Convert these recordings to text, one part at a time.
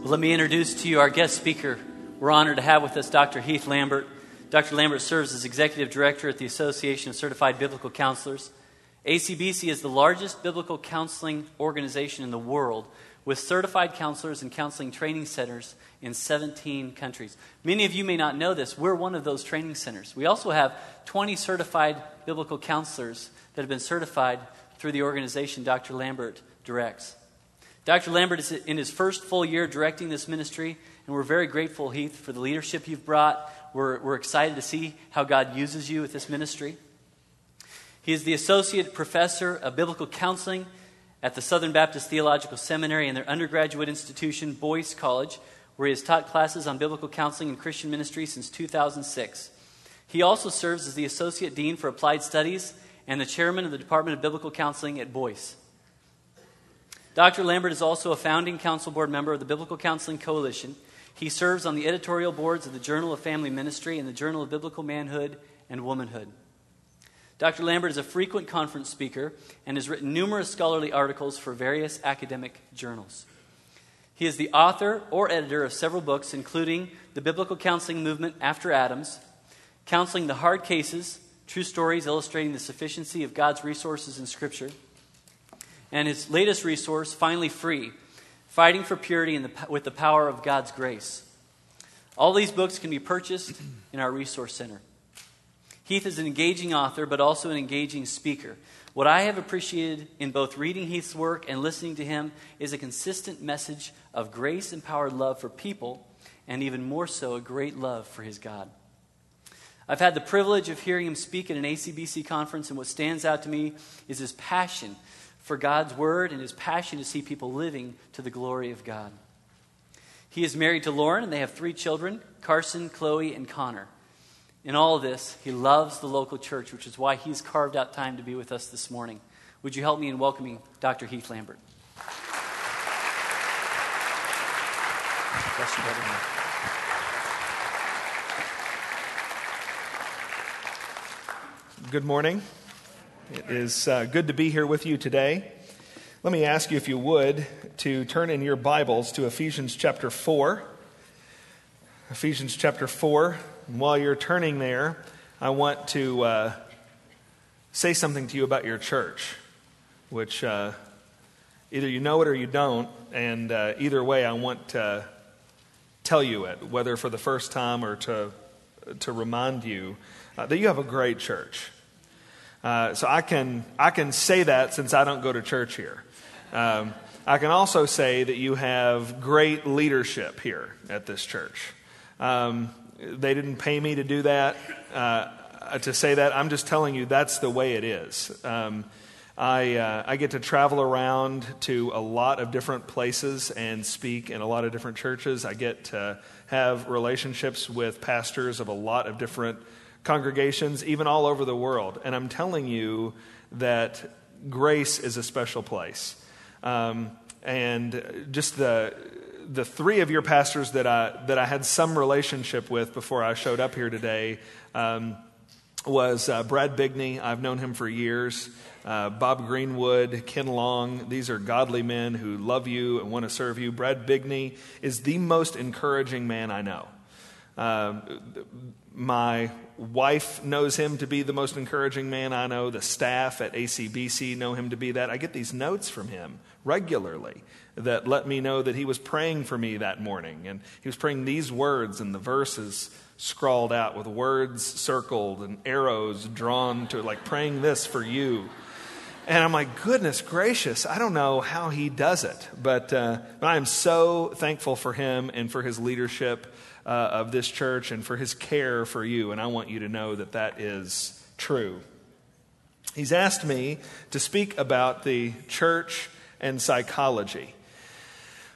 Well, let me introduce to you our guest speaker. We're honored to have with us Dr. Heath Lambert. Dr. Lambert serves as Executive Director at the Association of Certified Biblical Counselors. ACBC is the largest biblical counseling organization in the world with certified counselors and counseling training centers in 17 countries. Many of you may not know this. We're one of those training centers. We also have 20 certified biblical counselors that have been certified through the organization Dr. Lambert directs. Dr. Lambert is in his first full year directing this ministry, and we're very grateful, Heath, for the leadership you've brought. We're, we're excited to see how God uses you with this ministry. He is the Associate Professor of Biblical Counseling at the Southern Baptist Theological Seminary and their undergraduate institution, Boyce College, where he has taught classes on biblical counseling and Christian ministry since 2006. He also serves as the Associate Dean for Applied Studies and the Chairman of the Department of Biblical Counseling at Boyce. Dr. Lambert is also a founding council board member of the Biblical Counseling Coalition. He serves on the editorial boards of the Journal of Family Ministry and the Journal of Biblical Manhood and Womanhood. Dr. Lambert is a frequent conference speaker and has written numerous scholarly articles for various academic journals. He is the author or editor of several books, including The Biblical Counseling Movement After Adams, Counseling the Hard Cases, True Stories Illustrating the Sufficiency of God's Resources in Scripture, and his latest resource, Finally Free Fighting for Purity the, with the Power of God's Grace. All these books can be purchased in our Resource Center. Heath is an engaging author, but also an engaging speaker. What I have appreciated in both reading Heath's work and listening to him is a consistent message of grace empowered love for people, and even more so, a great love for his God. I've had the privilege of hearing him speak at an ACBC conference, and what stands out to me is his passion for God's word and his passion to see people living to the glory of God. He is married to Lauren, and they have three children Carson, Chloe, and Connor. In all of this, he loves the local church, which is why he's carved out time to be with us this morning. Would you help me in welcoming Dr. Heath Lambert? Bless you, brother. Good morning. It is uh, good to be here with you today. Let me ask you, if you would, to turn in your Bibles to Ephesians chapter 4. Ephesians chapter 4. And while you're turning there, I want to uh, say something to you about your church, which uh, either you know it or you don't. And uh, either way, I want to tell you it, whether for the first time or to, to remind you uh, that you have a great church. Uh, so I can, I can say that since I don't go to church here. Um, I can also say that you have great leadership here at this church. Um, they didn't pay me to do that, uh, to say that. I'm just telling you that's the way it is. Um, I, uh, I get to travel around to a lot of different places and speak in a lot of different churches. I get to have relationships with pastors of a lot of different congregations, even all over the world. And I'm telling you that grace is a special place. Um, and just the, the three of your pastors that I, that I had some relationship with before I showed up here today um, was uh, Brad Bigney. I've known him for years. Uh, Bob Greenwood, Ken Long, these are godly men who love you and want to serve you. Brad Bigney is the most encouraging man I know. Uh, my wife knows him to be the most encouraging man I know. The staff at ACBC know him to be that. I get these notes from him regularly that let me know that he was praying for me that morning. And he was praying these words and the verses scrawled out with words circled and arrows drawn to like praying this for you. And I'm like, goodness gracious, I don't know how he does it. But, uh, but I am so thankful for him and for his leadership uh, of this church and for his care for you. And I want you to know that that is true. He's asked me to speak about the church and psychology,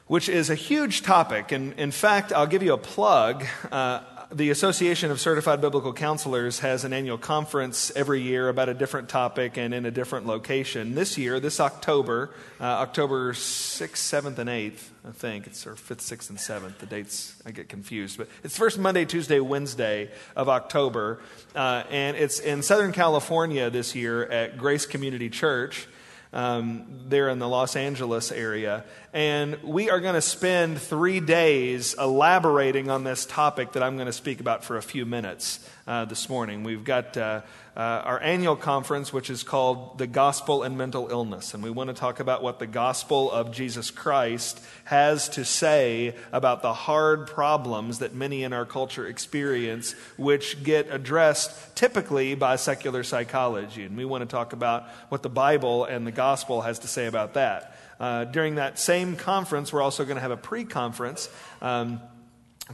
which is a huge topic. And in fact, I'll give you a plug. Uh, the Association of Certified Biblical Counselors has an annual conference every year about a different topic and in a different location. This year, this October, uh, October 6th, 7th, and 8th, I think, it's or 5th, 6th, and 7th. The dates, I get confused. But it's first Monday, Tuesday, Wednesday of October. Uh, and it's in Southern California this year at Grace Community Church. Um, there in the Los Angeles area. And we are going to spend three days elaborating on this topic that I'm going to speak about for a few minutes uh, this morning. We've got uh, uh, our annual conference, which is called The Gospel and Mental Illness. And we want to talk about what the gospel of Jesus Christ has to say about the hard problems that many in our culture experience, which get addressed typically by secular psychology. And we want to talk about what the Bible and the gospel has to say about that. Uh, during that same conference, we're also going to have a pre conference. Um,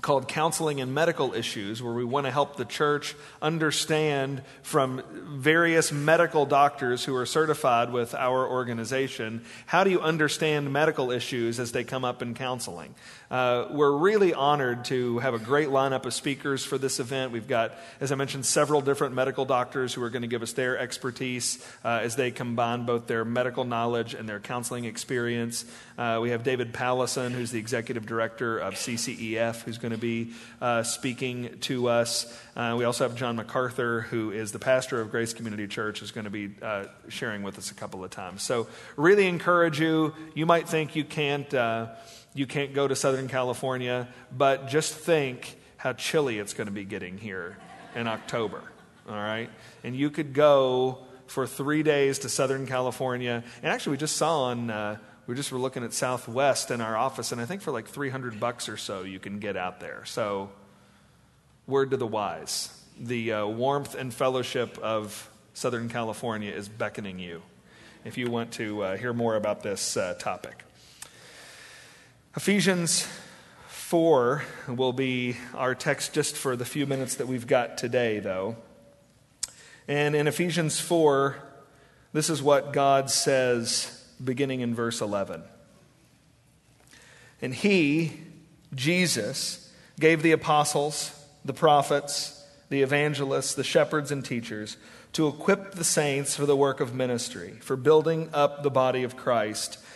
called Counseling and Medical Issues, where we want to help the church understand from various medical doctors who are certified with our organization how do you understand medical issues as they come up in counseling. Uh, we're really honored to have a great lineup of speakers for this event. We've got, as I mentioned, several different medical doctors who are going to give us their expertise uh, as they combine both their medical knowledge and their counseling experience. Uh, we have David Powlison, who's the executive director of CCEF, who's going to be uh, speaking to us. Uh, we also have John MacArthur, who is the pastor of Grace Community Church, who's going to be uh, sharing with us a couple of times. So, really encourage you. You might think you can't you can't go to Southern California, but just think how chilly it's going to be getting here in October. All right? And you could go for three days to Southern California. And actually, we just saw on, uh, we just were looking at Southwest in our office, and I think for like 300 bucks or so, you can get out there. So, word to the wise the uh, warmth and fellowship of Southern California is beckoning you if you want to uh, hear more about this uh, topic. Ephesians 4 will be our text just for the few minutes that we've got today, though. And in Ephesians 4, this is what God says beginning in verse 11. And He, Jesus, gave the apostles, the prophets, the evangelists, the shepherds, and teachers to equip the saints for the work of ministry, for building up the body of Christ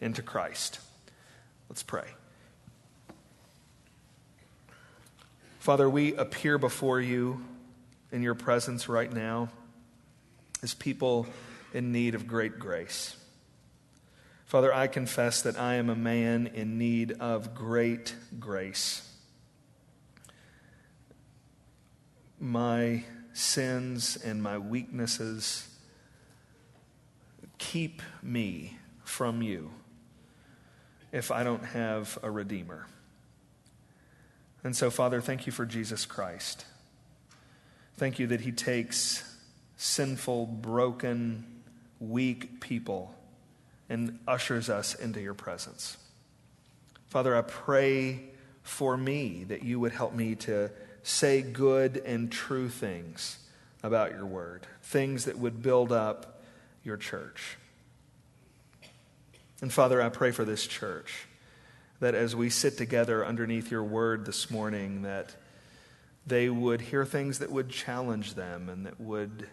into Christ. Let's pray. Father, we appear before you in your presence right now as people in need of great grace. Father, I confess that I am a man in need of great grace. My sins and my weaknesses keep me from you if I don't have a Redeemer. And so, Father, thank you for Jesus Christ. Thank you that He takes sinful, broken, weak people and ushers us into your presence. Father, I pray for me that you would help me to say good and true things about your word, things that would build up your church. And Father, I pray for this church that as we sit together underneath your word this morning, that they would hear things that would challenge them and that would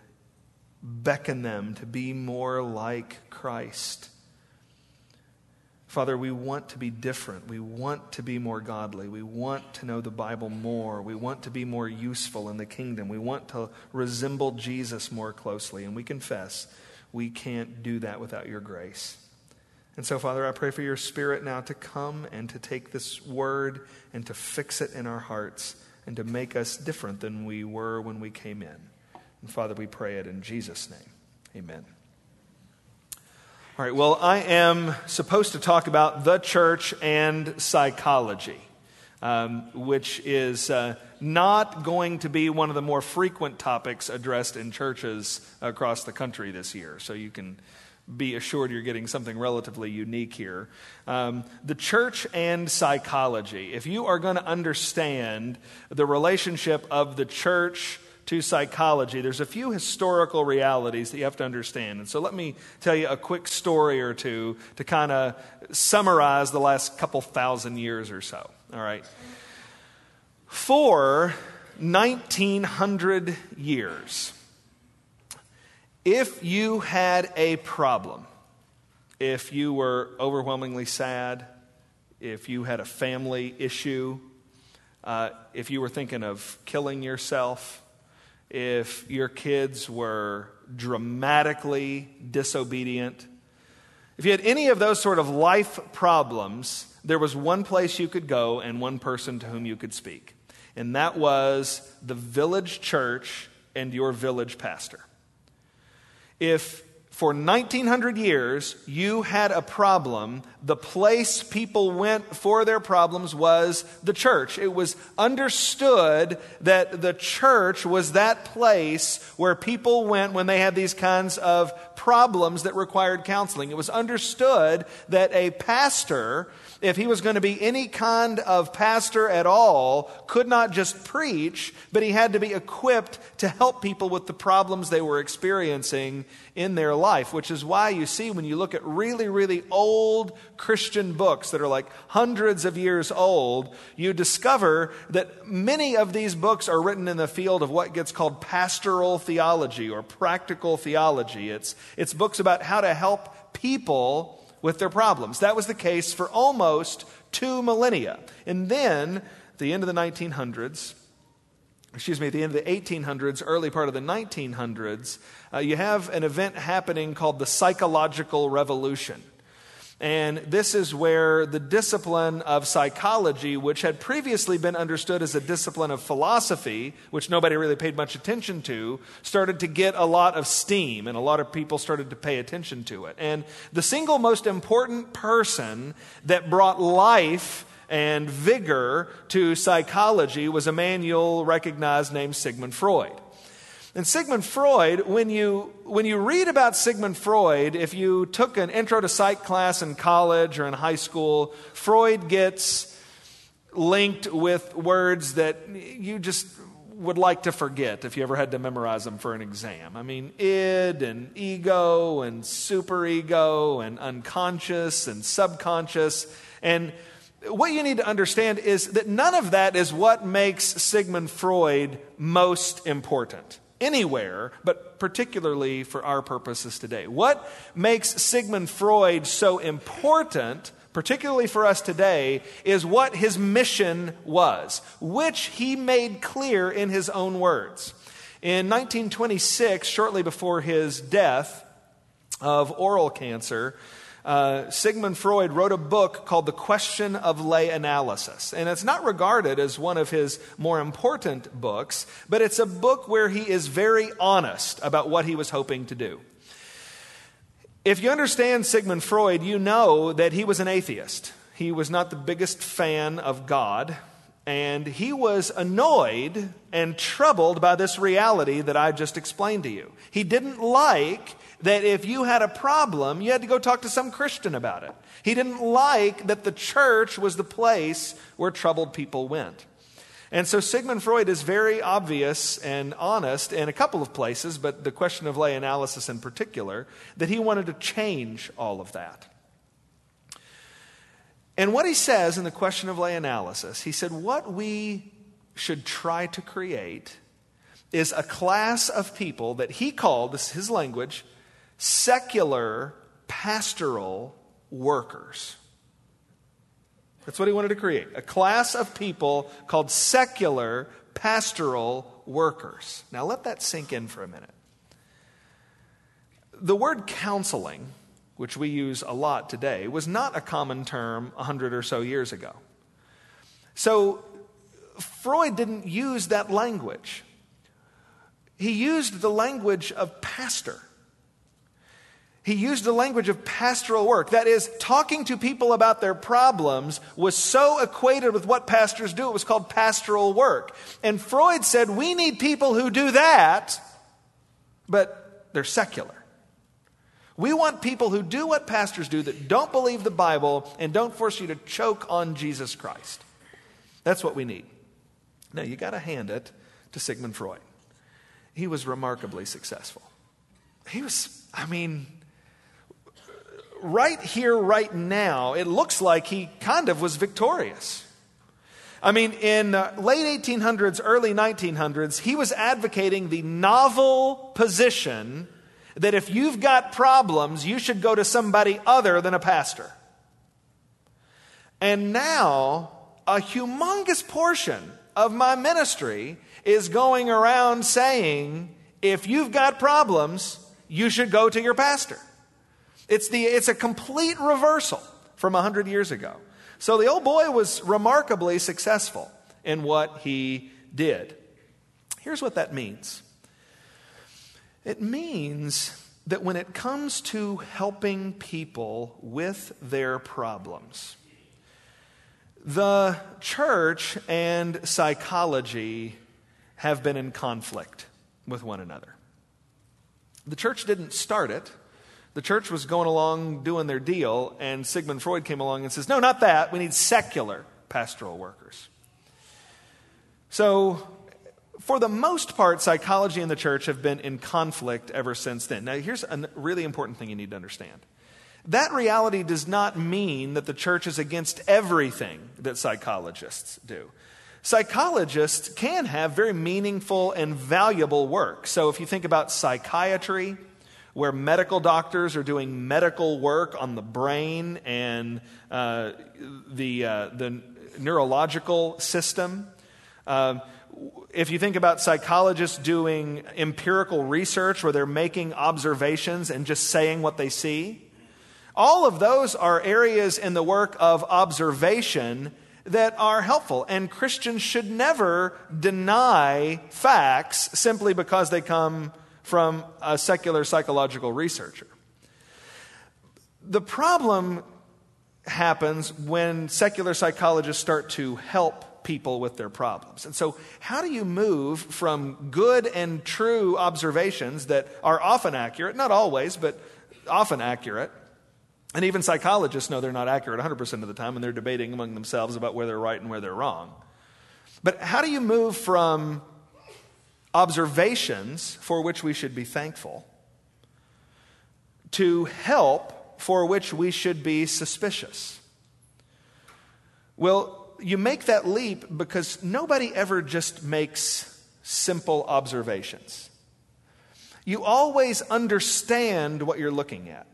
beckon them to be more like Christ. Father, we want to be different. We want to be more godly. We want to know the Bible more. We want to be more useful in the kingdom. We want to resemble Jesus more closely. And we confess we can't do that without your grace. And so, Father, I pray for your Spirit now to come and to take this word and to fix it in our hearts and to make us different than we were when we came in. And Father, we pray it in Jesus' name. Amen. All right, well, I am supposed to talk about the church and psychology, um, which is uh, not going to be one of the more frequent topics addressed in churches across the country this year. So you can be assured you're getting something relatively unique here. Um, the church and psychology. If you are going to understand the relationship of the church to psychology, there's a few historical realities that you have to understand. And so let me tell you a quick story or two to kind of summarize the last couple thousand years or so. All right. For 1900 years, if you had a problem, if you were overwhelmingly sad, if you had a family issue, uh, if you were thinking of killing yourself, if your kids were dramatically disobedient, if you had any of those sort of life problems, there was one place you could go and one person to whom you could speak. And that was the village church and your village pastor. If for 1900 years you had a problem, the place people went for their problems was the church. It was understood that the church was that place where people went when they had these kinds of problems that required counseling. It was understood that a pastor if he was going to be any kind of pastor at all, could not just preach, but he had to be equipped to help people with the problems they were experiencing in their life, which is why you see when you look at really, really old Christian books that are like hundreds of years old, you discover that many of these books are written in the field of what gets called pastoral theology or practical theology. It's, it's books about how to help people with their problems. That was the case for almost two millennia. And then, the end of the 1900s, excuse me, at the end of the 1800s, early part of the 1900s, uh, you have an event happening called the psychological revolution. And this is where the discipline of psychology, which had previously been understood as a discipline of philosophy, which nobody really paid much attention to, started to get a lot of steam, and a lot of people started to pay attention to it. And the single most important person that brought life and vigor to psychology was a man you'll recognize named Sigmund Freud. And Sigmund Freud, when you, when you read about Sigmund Freud, if you took an intro to psych class in college or in high school, Freud gets linked with words that you just would like to forget if you ever had to memorize them for an exam. I mean, id and ego and superego and unconscious and subconscious. And what you need to understand is that none of that is what makes Sigmund Freud most important anywhere, but particularly for our purposes today. What makes Sigmund Freud so important, particularly for us today, is what his mission was, which he made clear in his own words. In 1926, shortly before his death of oral cancer, uh, Sigmund Freud wrote a book called The Question of Lay Analysis. And it's not regarded as one of his more important books, but it's a book where he is very honest about what he was hoping to do. If you understand Sigmund Freud, you know that he was an atheist. He was not the biggest fan of God, and he was annoyed and troubled by this reality that I just explained to you. He didn't like that if you had a problem, you had to go talk to some Christian about it. He didn't like that the church was the place where troubled people went. And so Sigmund Freud is very obvious and honest in a couple of places, but the question of lay analysis in particular, that he wanted to change all of that. And what he says in the question of lay analysis, he said, what we should try to create is a class of people that he called, this is his language, secular pastoral workers. That's what he wanted to create a class of people called secular pastoral workers. Now, let that sink in for a minute. The word counseling, which we use a lot today, was not a common term 100 or so years ago. So, Freud didn't use that language. He used the language of pastor. He used the language of pastoral work. That is, talking to people about their problems was so equated with what pastors do, it was called pastoral work. And Freud said, we need people who do that, but they're secular. We want people who do what pastors do, that don't believe the Bible and don't force you to choke on Jesus Christ. That's what we need. Now, you got to hand it to Sigmund Freud. he was remarkably successful. He was, I mean, right here, right now, it looks like he kind of was victorious. I mean, in uh, late 1800s, early 1900s, he was advocating the novel position that if you've got problems, you should go to somebody other than a pastor. And now, a humongous portion of my ministry is going around saying, if you've got problems, you should go to your pastor. It's, the, it's a complete reversal from 100 years ago. So the old boy was remarkably successful in what he did. Here's what that means it means that when it comes to helping people with their problems, the church and psychology have been in conflict with one another. The church didn't start it. The church was going along doing their deal, and Sigmund Freud came along and says, No, not that. We need secular pastoral workers. So, for the most part, psychology and the church have been in conflict ever since then. Now, here's a really important thing you need to understand. That reality does not mean that the church is against everything that psychologists do. Psychologists can have very meaningful and valuable work. So, if you think about psychiatry, where medical doctors are doing medical work on the brain and uh, the, uh, the neurological system. Uh, if you think about psychologists doing empirical research where they're making observations and just saying what they see, all of those are areas in the work of observation that are helpful. And Christians should never deny facts simply because they come from a secular psychological researcher. The problem happens when secular psychologists start to help people with their problems. And so, how do you move from good and true observations that are often accurate, not always, but often accurate? And even psychologists know they're not accurate 100% of the time, and they're debating among themselves about where they're right and where they're wrong. But how do you move from observations for which we should be thankful, to help for which we should be suspicious. Well, you make that leap because nobody ever just makes simple observations. You always understand what you're looking at.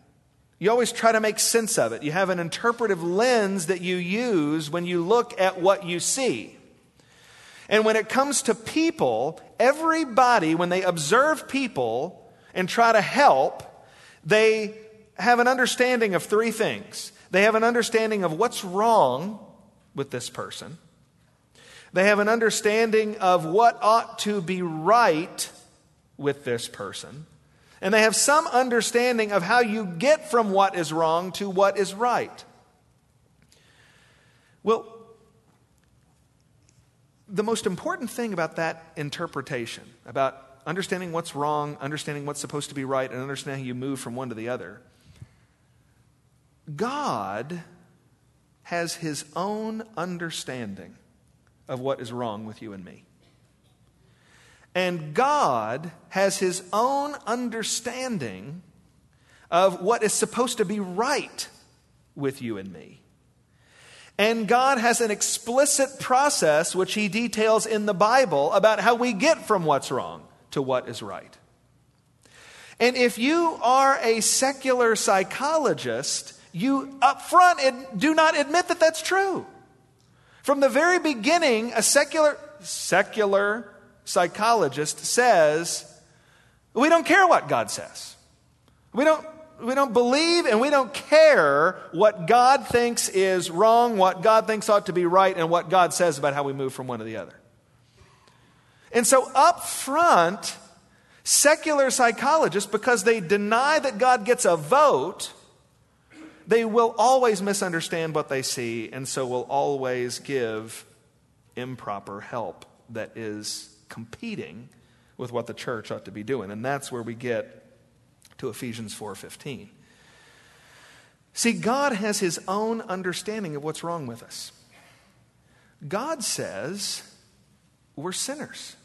You always try to make sense of it. You have an interpretive lens that you use when you look at what you see. And when it comes to people, everybody, when they observe people and try to help, they have an understanding of three things. They have an understanding of what's wrong with this person. They have an understanding of what ought to be right with this person. And they have some understanding of how you get from what is wrong to what is right. Well, the most important thing about that interpretation, about understanding what's wrong, understanding what's supposed to be right, and understanding how you move from one to the other, God has his own understanding of what is wrong with you and me. And God has his own understanding of what is supposed to be right with you and me. And God has an explicit process which He details in the Bible about how we get from what's wrong to what is right. And if you are a secular psychologist, you up front do not admit that that's true. From the very beginning, a secular, secular psychologist says, we don't care what God says. We don't, we don't believe and we don't care what God thinks is wrong, what God thinks ought to be right, and what God says about how we move from one to the other. And so, up front, secular psychologists, because they deny that God gets a vote, they will always misunderstand what they see, and so will always give improper help that is competing with what the church ought to be doing. And that's where we get to Ephesians 4:15. See, God has his own understanding of what's wrong with us. God says we're sinners.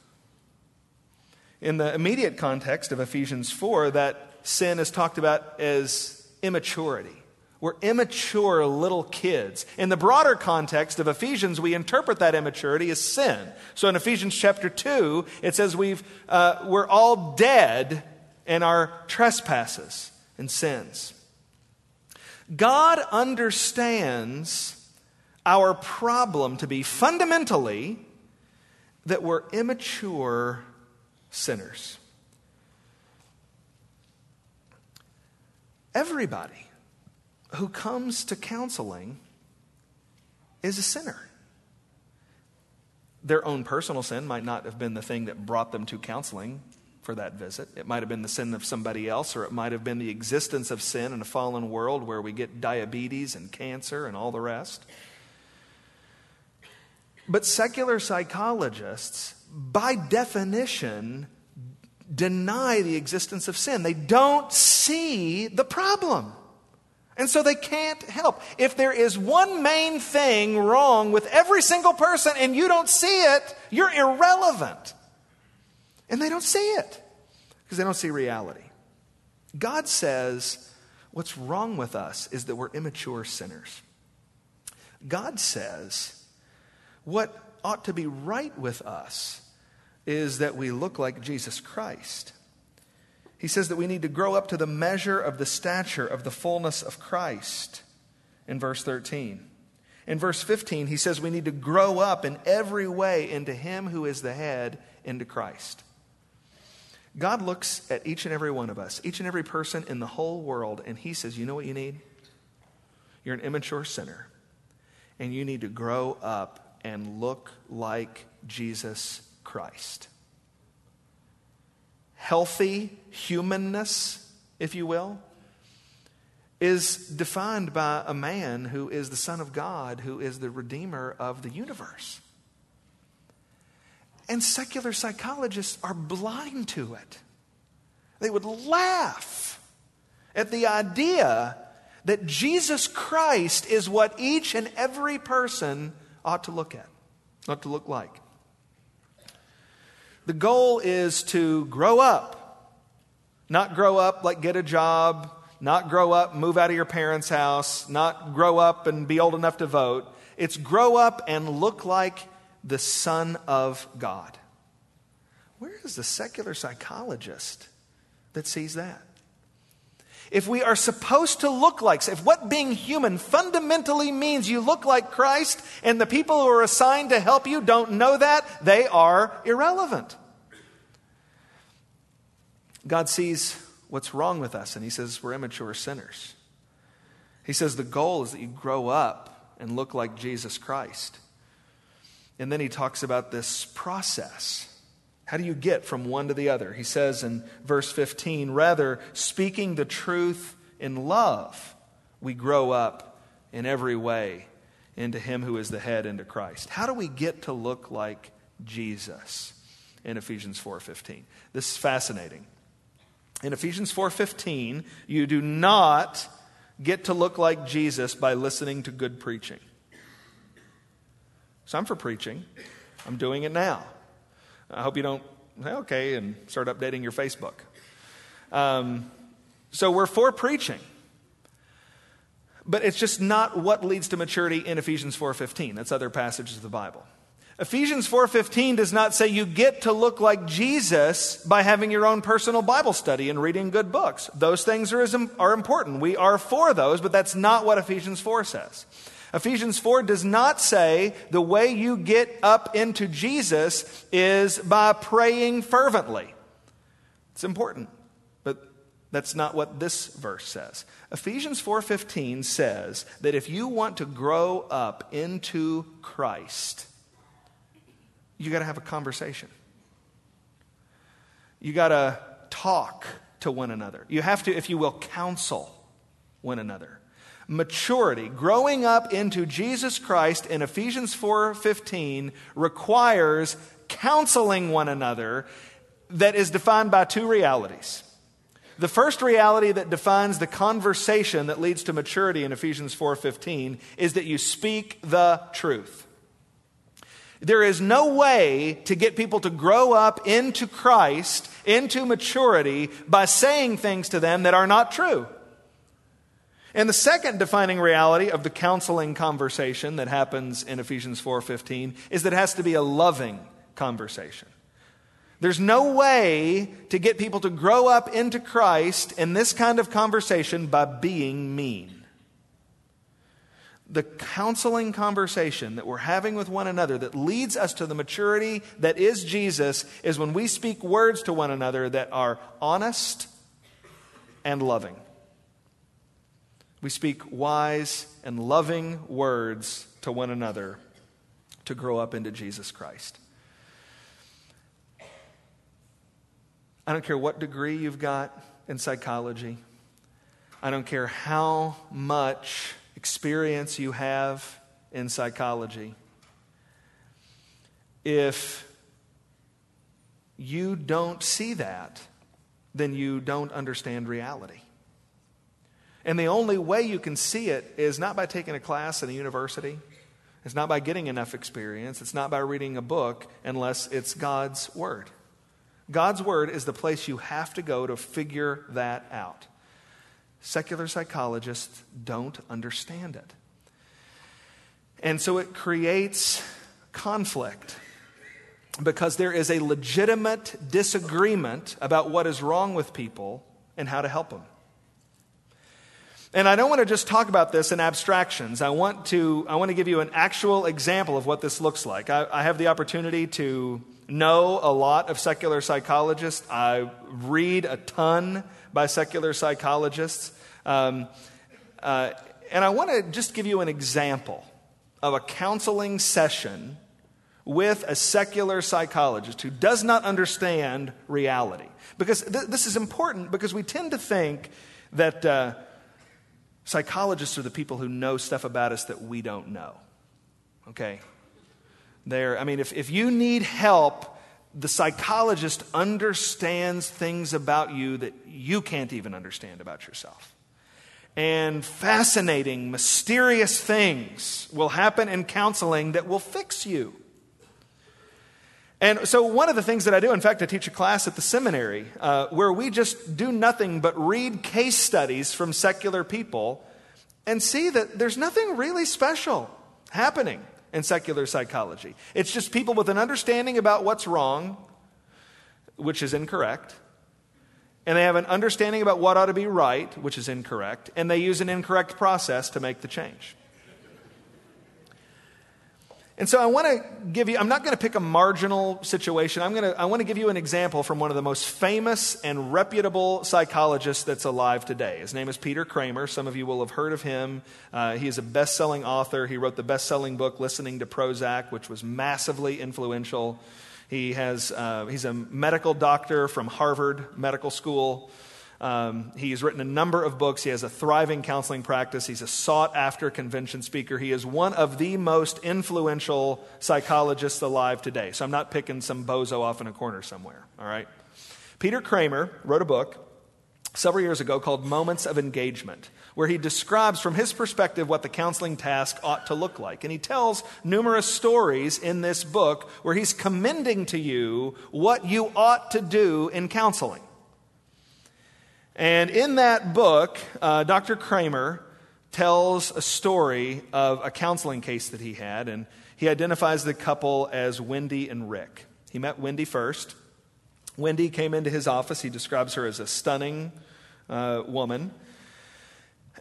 In the immediate context of Ephesians 4, that sin is talked about as immaturity. We're immature little kids. In the broader context of Ephesians, we interpret that immaturity as sin. So in Ephesians chapter 2, it says we've, uh, we're all dead in our trespasses and sins. God understands our problem to be fundamentally that we're immature sinners. Everybody who comes to counseling is a sinner. Their own personal sin might not have been the thing that brought them to counseling for that visit. It might have been the sin of somebody else, or it might have been the existence of sin in a fallen world where we get diabetes and cancer and all the rest. But secular psychologists, by definition, deny the existence of sin. They don't see the problem. And so they can't help. If there is one main thing wrong with every single person and you don't see it, you're irrelevant. And they don't see it because they don't see reality. God says what's wrong with us is that we're immature sinners. God says what ought to be right with us is that we look like Jesus Christ. He says that we need to grow up to the measure of the stature of the fullness of Christ in verse 13. In verse 15, he says we need to grow up in every way into Him who is the head, into Christ. God looks at each and every one of us, each and every person in the whole world, and He says, You know what you need? You're an immature sinner, and you need to grow up and look like Jesus Christ. Healthy humanness, if you will, is defined by a man who is the Son of God, who is the Redeemer of the universe. And secular psychologists are blind to it. They would laugh at the idea that Jesus Christ is what each and every person ought to look at, ought to look like. The goal is to grow up, not grow up like get a job, not grow up, move out of your parents' house, not grow up and be old enough to vote. It's grow up and look like the Son of God. Where is the secular psychologist that sees that? If we are supposed to look like, if what being human fundamentally means you look like Christ and the people who are assigned to help you don't know that, they are irrelevant. God sees what's wrong with us and He says we're immature sinners. He says the goal is that you grow up and look like Jesus Christ. And then He talks about this process. How do you get from one to the other? He says in verse 15, rather, speaking the truth in love, we grow up in every way into Him who is the head, into Christ. How do we get to look like Jesus? In Ephesians 4:15. This is fascinating. In Ephesians 4:15, you do not get to look like Jesus by listening to good preaching. So I'm for preaching. I'm doing it now. I hope you don't say, okay, and start updating your Facebook. Um, so we're for preaching. But it's just not what leads to maturity in Ephesians 4:15. That's other passages of the Bible. Ephesians 4:15 does not say you get to look like Jesus by having your own personal Bible study and reading good books. Those things are, are important. We are for those, but that's not what Ephesians 4 says. Ephesians 4 does not say the way you get up into Jesus is by praying fervently. It's important, but that's not what this verse says. Ephesians 4:15 says that if you want to grow up into Christ, you got to have a conversation. You got to talk to one another. You have to, if you will, counsel one another maturity, growing up into Jesus Christ in Ephesians 4:15 requires counseling one another that is defined by two realities. The first reality that defines the conversation that leads to maturity in Ephesians 4:15 is that you speak the truth. There is no way to get people to grow up into Christ into maturity by saying things to them that are not true. And the second defining reality of the counseling conversation that happens in Ephesians 4:15 is that it has to be a loving conversation. There's no way to get people to grow up into Christ in this kind of conversation by being mean. The counseling conversation that we're having with one another that leads us to the maturity that is Jesus is when we speak words to one another that are honest and loving. We speak wise and loving words to one another to grow up into Jesus Christ. I don't care what degree you've got in psychology. I don't care how much experience you have in psychology. If you don't see that, then you don't understand reality. And the only way you can see it is not by taking a class in a university. It's not by getting enough experience. It's not by reading a book unless it's God's Word. God's Word is the place you have to go to figure that out. Secular psychologists don't understand it. And so it creates conflict because there is a legitimate disagreement about what is wrong with people and how to help them. And I don't want to just talk about this in abstractions. I want to, I want to give you an actual example of what this looks like. I, I have the opportunity to know a lot of secular psychologists. I read a ton by secular psychologists. Um, uh, and I want to just give you an example of a counseling session with a secular psychologist who does not understand reality. Because th- this is important because we tend to think that. Uh, Psychologists are the people who know stuff about us that we don't know. Okay? They're, I mean, if, if you need help, the psychologist understands things about you that you can't even understand about yourself. And fascinating, mysterious things will happen in counseling that will fix you. And so, one of the things that I do, in fact, I teach a class at the seminary uh, where we just do nothing but read case studies from secular people and see that there's nothing really special happening in secular psychology. It's just people with an understanding about what's wrong, which is incorrect, and they have an understanding about what ought to be right, which is incorrect, and they use an incorrect process to make the change. And so I want to give you, I'm not going to pick a marginal situation. I'm going to, I want to give you an example from one of the most famous and reputable psychologists that's alive today. His name is Peter Kramer. Some of you will have heard of him. Uh, he is a best selling author. He wrote the best selling book, Listening to Prozac, which was massively influential. He has, uh, he's a medical doctor from Harvard Medical School. Um, he's written a number of books. He has a thriving counseling practice. He's a sought after convention speaker. He is one of the most influential psychologists alive today. So I'm not picking some bozo off in a corner somewhere, all right? Peter Kramer wrote a book several years ago called Moments of Engagement, where he describes from his perspective what the counseling task ought to look like. And he tells numerous stories in this book where he's commending to you what you ought to do in counseling. And in that book, uh, Dr. Kramer tells a story of a counseling case that he had, and he identifies the couple as Wendy and Rick. He met Wendy first. Wendy came into his office. He describes her as a stunning uh, woman,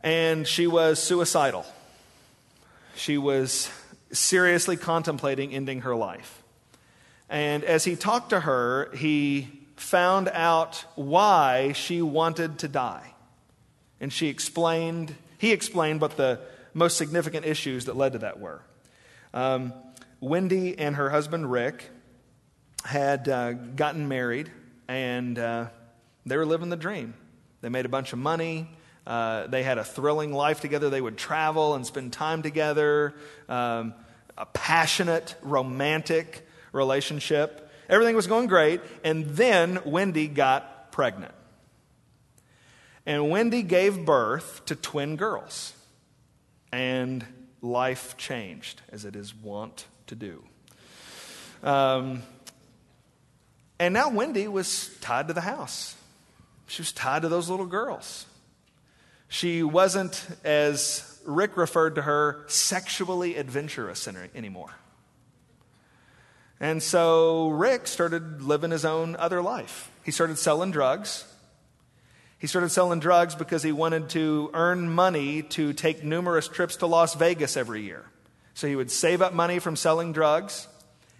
and she was suicidal. She was seriously contemplating ending her life. And as he talked to her, he found out why she wanted to die. And she explained, he explained what the most significant issues that led to that were. Um, Wendy and her husband Rick had uh, gotten married and uh, they were living the dream. They made a bunch of money. Uh, they had a thrilling life together. They would travel and spend time together. Um, a passionate, romantic relationship. Everything was going great. And then Wendy got pregnant. And Wendy gave birth to twin girls. And life changed, as it is wont to do. Um, And now Wendy was tied to the house. She was tied to those little girls. She wasn't, as Rick referred to her, sexually adventurous anymore. And so Rick started living his own other life. He started selling drugs. He started selling drugs because he wanted to earn money to take numerous trips to Las Vegas every year. So he would save up money from selling drugs.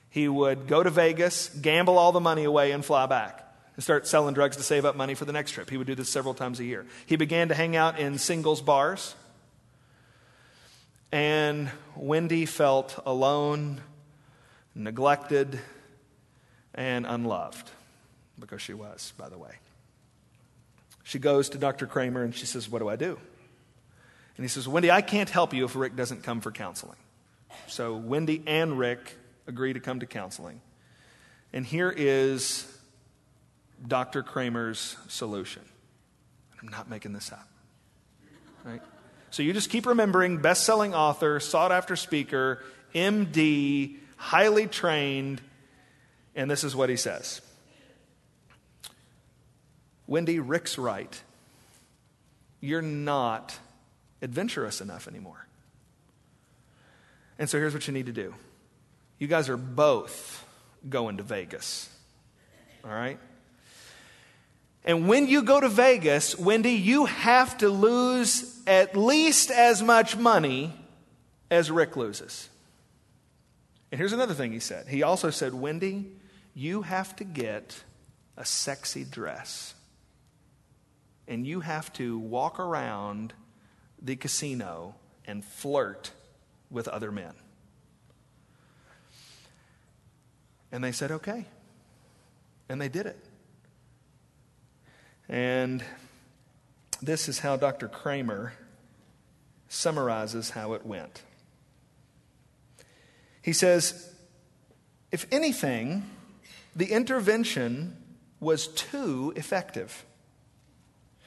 He would go to Vegas, gamble all the money away, and fly back and start selling drugs to save up money for the next trip. He would do this several times a year. He began to hang out in singles bars. And Wendy felt alone, neglected, and unloved because she was, by the way. She goes to Dr. Kramer and she says, What do I do? And he says, Wendy, I can't help you if Rick doesn't come for counseling. So Wendy and Rick agree to come to counseling. And here is Dr. Kramer's solution. I'm not making this up. Right? So you just keep remembering best selling author, sought after speaker, MD, highly trained, and this is what he says Wendy, Rick's right. You're not adventurous enough anymore. And so here's what you need to do you guys are both going to Vegas. All right? And when you go to Vegas, Wendy, you have to lose at least as much money as Rick loses. And here's another thing he said. He also said, Wendy, you have to get a sexy dress. And you have to walk around the casino and flirt with other men. And they said, okay. And they did it. And this is how Dr. Kramer summarizes how it went. He says, if anything, the intervention was too effective.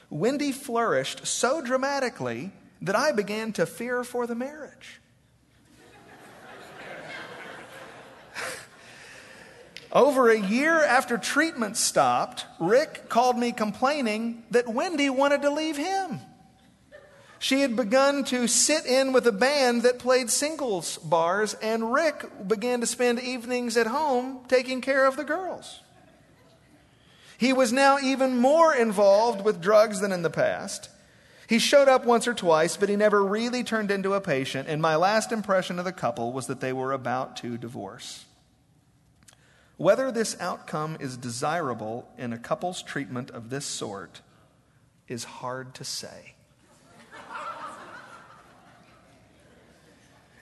Wendy flourished so dramatically that I began to fear for the marriage. Over a year after treatment stopped, Rick called me complaining that Wendy wanted to leave him. She had begun to sit in with a band that played singles bars, and Rick began to spend evenings at home taking care of the girls. He was now even more involved with drugs than in the past. He showed up once or twice, but he never really turned into a patient, and my last impression of the couple was that they were about to divorce. Whether this outcome is desirable in a couple's treatment of this sort is hard to say.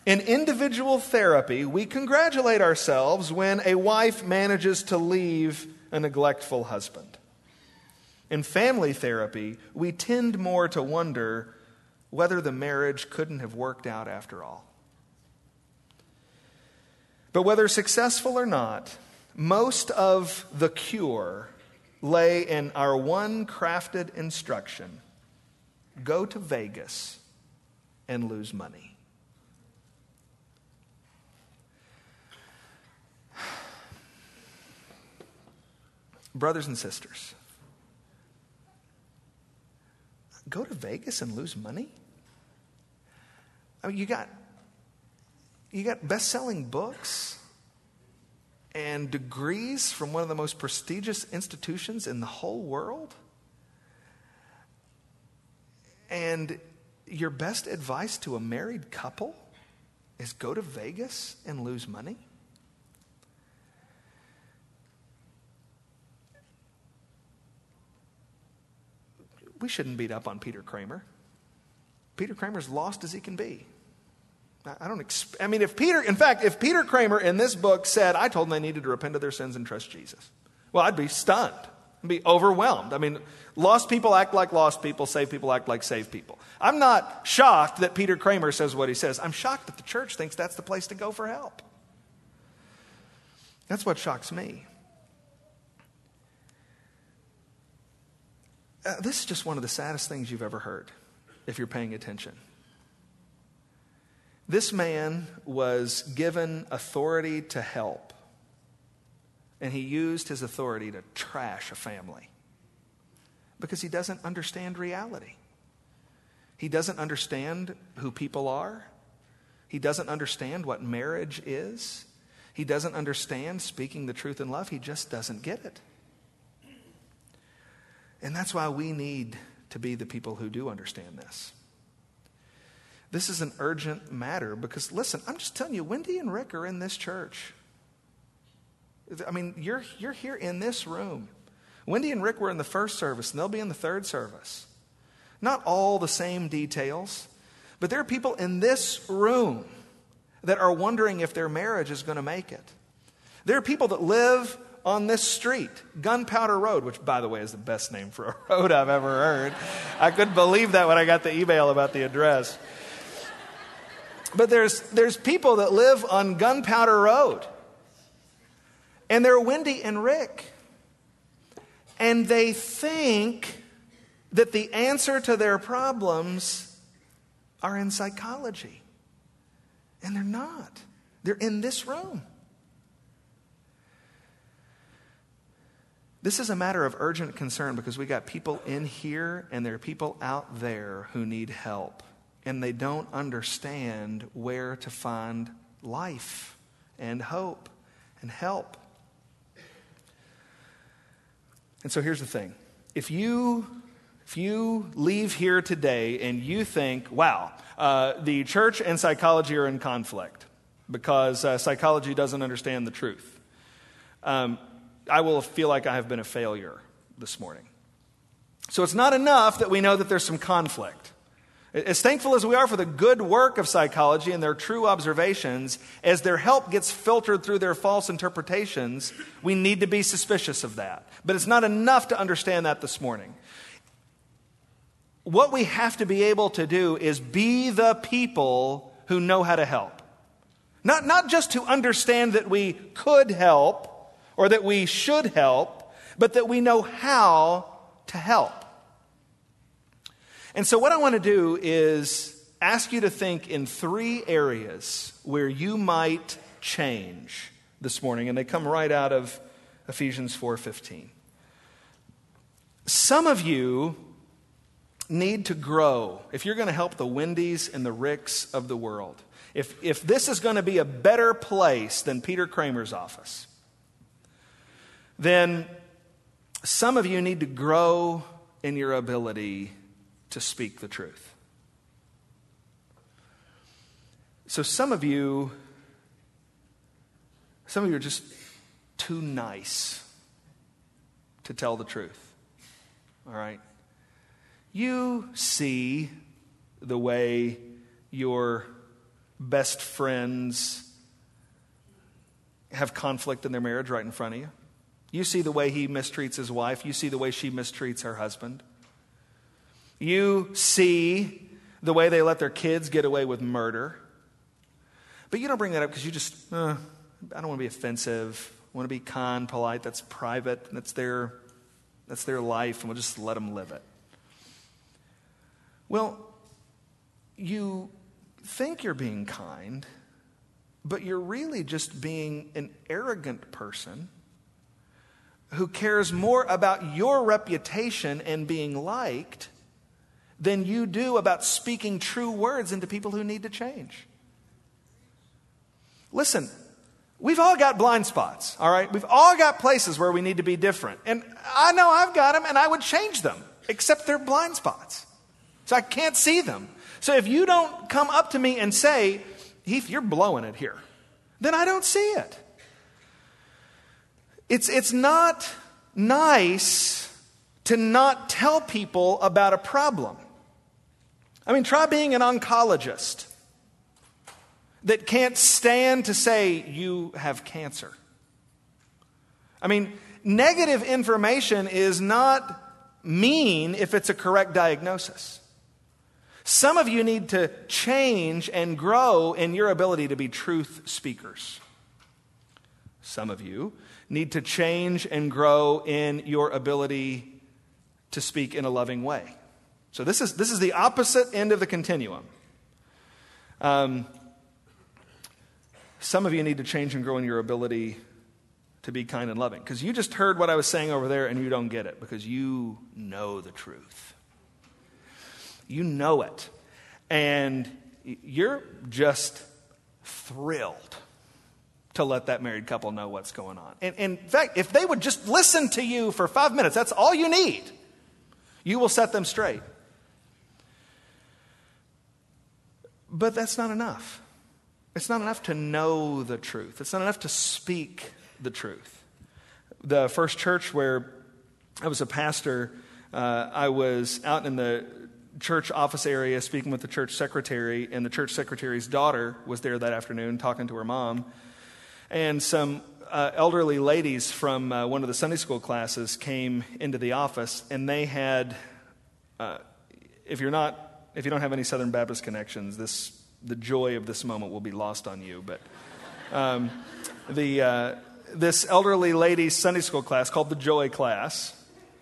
In individual therapy, we congratulate ourselves when a wife manages to leave a neglectful husband. In family therapy, we tend more to wonder whether the marriage couldn't have worked out after all. But whether successful or not, most of the cure lay in our one crafted instruction go to Vegas and lose money. Brothers and sisters, go to Vegas and lose money? I mean, you got you got best-selling books and degrees from one of the most prestigious institutions in the whole world? And your best advice to a married couple is go to Vegas and lose money? We shouldn't beat up on Peter Kramer. Peter Kramer's lost as he can be. I don't. Exp- I mean, if Peter, in fact, if Peter Kramer in this book said, "I told them they needed to repent of their sins and trust Jesus," well, I'd be stunned, I'd be overwhelmed. I mean, lost people act like lost people, saved people act like saved people. I'm not shocked that Peter Kramer says what he says. I'm shocked that the church thinks that's the place to go for help. That's what shocks me. Uh, this is just one of the saddest things you've ever heard, if you're paying attention. This man was given authority to help. and he used his authority to trash a family because he doesn't understand reality. He doesn't understand who people are. He doesn't understand what marriage is. He doesn't understand speaking the truth in love. He just doesn't get it. And that's why we need to be the people who do understand this. This is an urgent matter because, listen, I'm just telling you, Wendy and Rick are in this church. I mean, you're, you're here in this room. Wendy and Rick were in the first service, and they'll be in the third service. Not all the same details, but there are people in this room that are wondering if their marriage is going to make it. There are people that live on this street, Gunpowder Road, which, by the way, is the best name for a road I've ever heard. I couldn't believe that when I got the email about the address. But there's, there's people that live on Gunpowder Road, and they're Wendy and Rick. And they think that the answer to their problems are in psychology. And they're not, they're in this room. This is a matter of urgent concern because we got people in here and there are people out there who need help and they don't understand where to find life and hope and help. And so here's the thing. If you if you leave here today and you think, wow, uh, the church and psychology are in conflict because uh, psychology doesn't understand the truth, um, I will feel like I have been a failure this morning. So it's not enough that we know that there's some conflict. As thankful as we are for the good work of psychology and their true observations, as their help gets filtered through their false interpretations, we need to be suspicious of that. But it's not enough to understand that this morning. What we have to be able to do is be the people who know how to help. Not, not just to understand that we could help or that we should help, but that we know how to help. And so, what I want to do is ask you to think in three areas where you might change this morning, and they come right out of Ephesians 4:15. Some of you need to grow if you're going to help the Wendy's and the Ricks of the world. If, if this is going to be a better place than Peter Kramer's office, then some of you need to grow in your ability to speak the truth. So some of you, some of you are just too nice to tell the truth. All right? You see the way your best friends have conflict in their marriage right in front of you. You see the way he mistreats his wife. You see the way she mistreats her husband. You see the way they let their kids get away with murder. But you don't bring that up because you just, uh, I don't want to be offensive. I want to be kind, polite. That's private. That's their, that's their life, and we'll just let them live it. Well, you think you're being kind, but you're really just being an arrogant person who cares more about your reputation and being liked than you do about speaking true words into people who need to change. Listen, we've all got blind spots, all right? We've all got places where we need to be different. And I know I've got them and I would change them, except they're blind spots. So I can't see them. So if you don't come up to me and say, Heath, you're blowing it here, then I don't see it. It's, it's not nice to not tell people about a problem. I mean, try being an oncologist that can't stand to say you have cancer. I mean, negative information is not mean if it's a correct diagnosis. Some of you need to change and grow in your ability to be truth speakers. Some of you need to change and grow in your ability to speak in a loving way. So this is, this is the opposite end of the continuum. Um, some of you need to change and grow in your ability to be kind and loving. Because you just heard what I was saying over there and you don't get it because you know the truth. You know it. And you're just thrilled to let that married couple know what's going on. And, in fact, if they would just listen to you for five minutes, that's all you need. You will set them straight. But that's not enough. It's not enough to know the truth, it's not enough to speak the truth. The first church where I was a pastor, uh, I was out in the church office area speaking with the church secretary, and the church secretary's daughter was there that afternoon talking to her mom. And some uh, elderly ladies from uh, one of the Sunday school classes came into the office, and they had, uh, if you're not, if you don't have any Southern Baptist connections, this the joy of this moment will be lost on you. But um, the uh, this elderly ladies Sunday school class called the Joy class.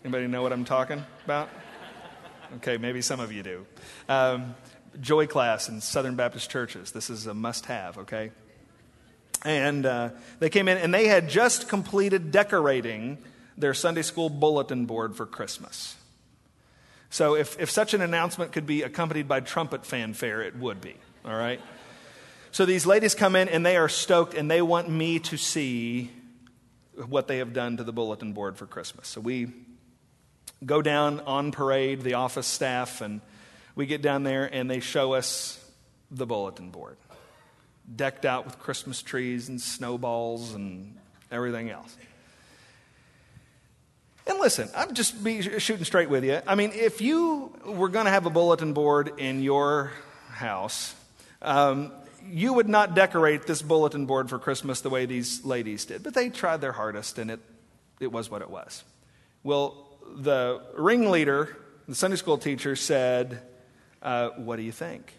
Anybody know what I'm talking about? Okay, maybe some of you do. Um, Joy class in Southern Baptist churches. This is a must have, okay? And uh, they came in and they had just completed decorating their Sunday school bulletin board for Christmas. So if, if such an announcement could be accompanied by trumpet fanfare, it would be, all right? So these ladies come in and they are stoked and they want me to see what they have done to the bulletin board for Christmas. So we go down on parade, the office staff, and we get down there and they show us the bulletin board, decked out with Christmas trees and snowballs and everything else. And listen, I'm just be shooting straight with you. I mean, if you were going to have a bulletin board in your house, um, you would not decorate this bulletin board for Christmas the way these ladies did, but they tried their hardest, and it, it was what it was. Well, the ringleader, the Sunday school teacher, said, uh, What do you think?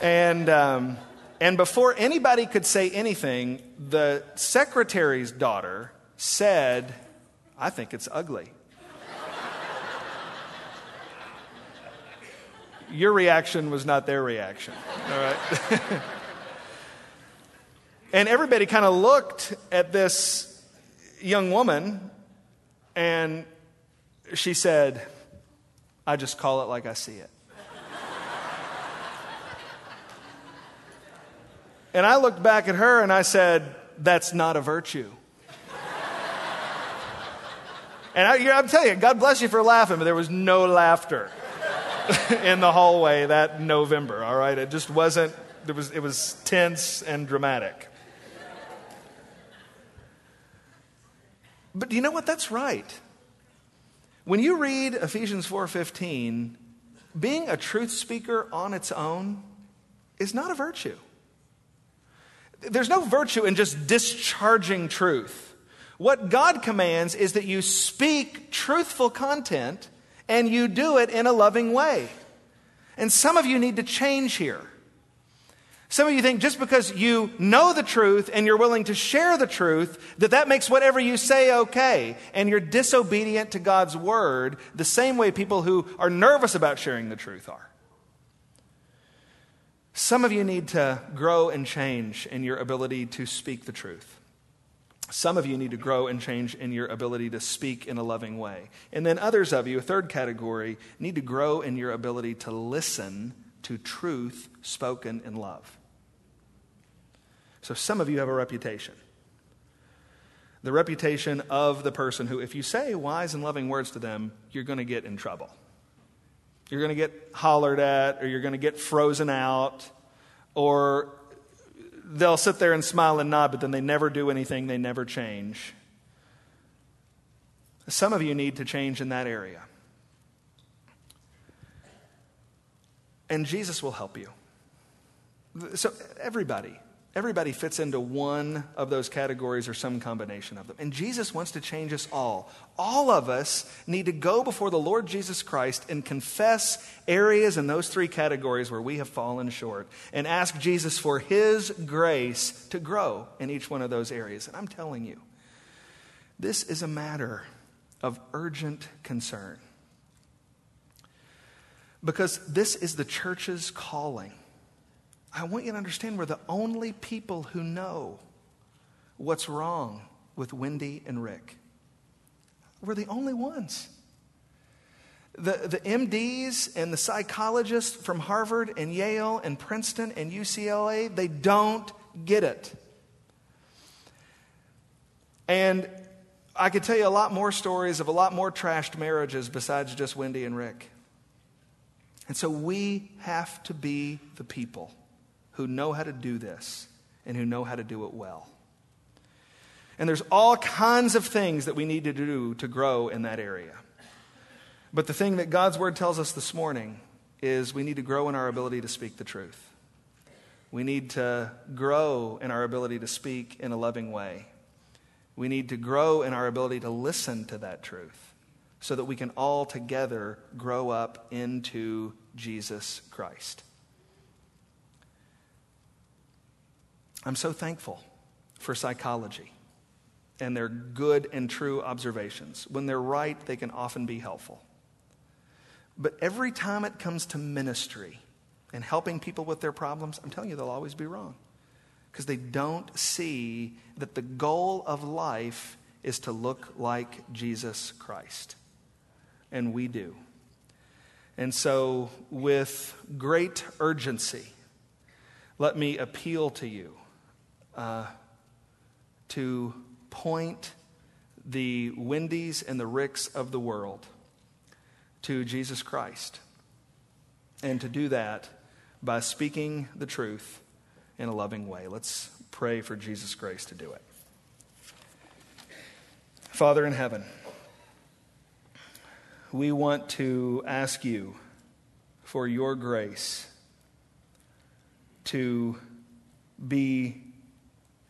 And, um, and before anybody could say anything, the secretary's daughter said, I think it's ugly. Your reaction was not their reaction, all right? And everybody kind of looked at this young woman, and she said, I just call it like I see it. And I looked back at her and I said, That's not a virtue. and I, am telling you, God bless you for laughing, but there was no laughter in the hallway that November, all right? It just wasn't, there was, it was tense and dramatic. But you know what? That's right. When you read Ephesians 4:15, being a truth speaker on its own is not a virtue. There's no virtue in just discharging truth. What God commands is that you speak truthful content and you do it in a loving way. And some of you need to change here. Some of you think just because you know the truth and you're willing to share the truth, that that makes whatever you say okay. And you're disobedient to God's word the same way people who are nervous about sharing the truth are. Some of you need to grow and change in your ability to speak the truth. Some of you need to grow and change in your ability to speak in a loving way. And then others of you, a third category, need to grow in your ability to listen to truth spoken in love. So some of you have a reputation. The reputation of the person who, if you say wise and loving words to them, you're going to get in trouble. You're going to get hollered at, or you're going to get frozen out, or they'll sit there and smile and nod, but then they never do anything, they never change. Some of you need to change in that area. And Jesus will help you. So, everybody, Everybody fits into one of those categories or some combination of them. And Jesus wants to change us all. All of us need to go before the Lord Jesus Christ and confess areas in those three categories where we have fallen short and ask Jesus for His grace to grow in each one of those areas. And I'm telling you, this is a matter of urgent concern. Because this is the church's calling I want you to understand we're the only people who know what's wrong with Wendy and Rick. We're the only ones. The, the MDs and the psychologists from Harvard and Yale and Princeton and UCLA, they don't get it. And I could tell you a lot more stories of a lot more trashed marriages besides just Wendy and Rick. And so we have to be the people who know how to do this and who know how to do it well. And there's all kinds of things that we need to do to grow in that area. But the thing that God's word tells us this morning is we need to grow in our ability to speak the truth. We need to grow in our ability to speak in a loving way. We need to grow in our ability to listen to that truth so that we can all together grow up into Jesus Christ. I'm so thankful for psychology and their good and true observations. When they're right, they can often be helpful. But every time it comes to ministry and helping people with their problems, I'm telling you, they'll always be wrong. Because they don't see that the goal of life is to look like Jesus Christ. And we do. And so, with great urgency, let me appeal to you uh, to point the Wendy's and the Ricks of the world to Jesus Christ. And to do that by speaking the truth in a loving way. Let's pray for Jesus' grace to do it. Father in heaven, we want to ask you for your grace to be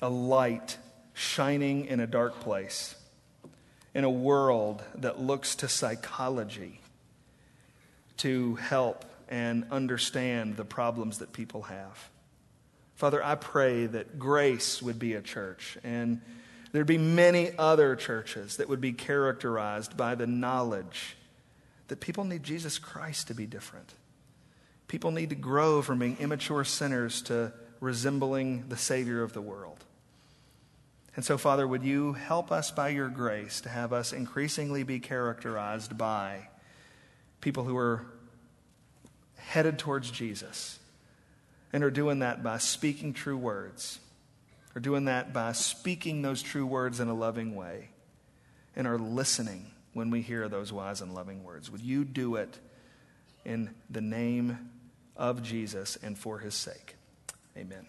a light shining in a dark place, in a world that looks to psychology to help and understand the problems that people have. Father, I pray that grace would be a church and there'd be many other churches that would be characterized by the knowledge that people need Jesus Christ to be different. People need to grow from being immature sinners to resembling the Savior of the world. And so, Father, would you help us by your grace to have us increasingly be characterized by people who are headed towards Jesus and are doing that by speaking true words, are doing that by speaking those true words in a loving way, and are listening when we hear those wise and loving words. Would you do it in the name of Jesus and for his sake? Amen.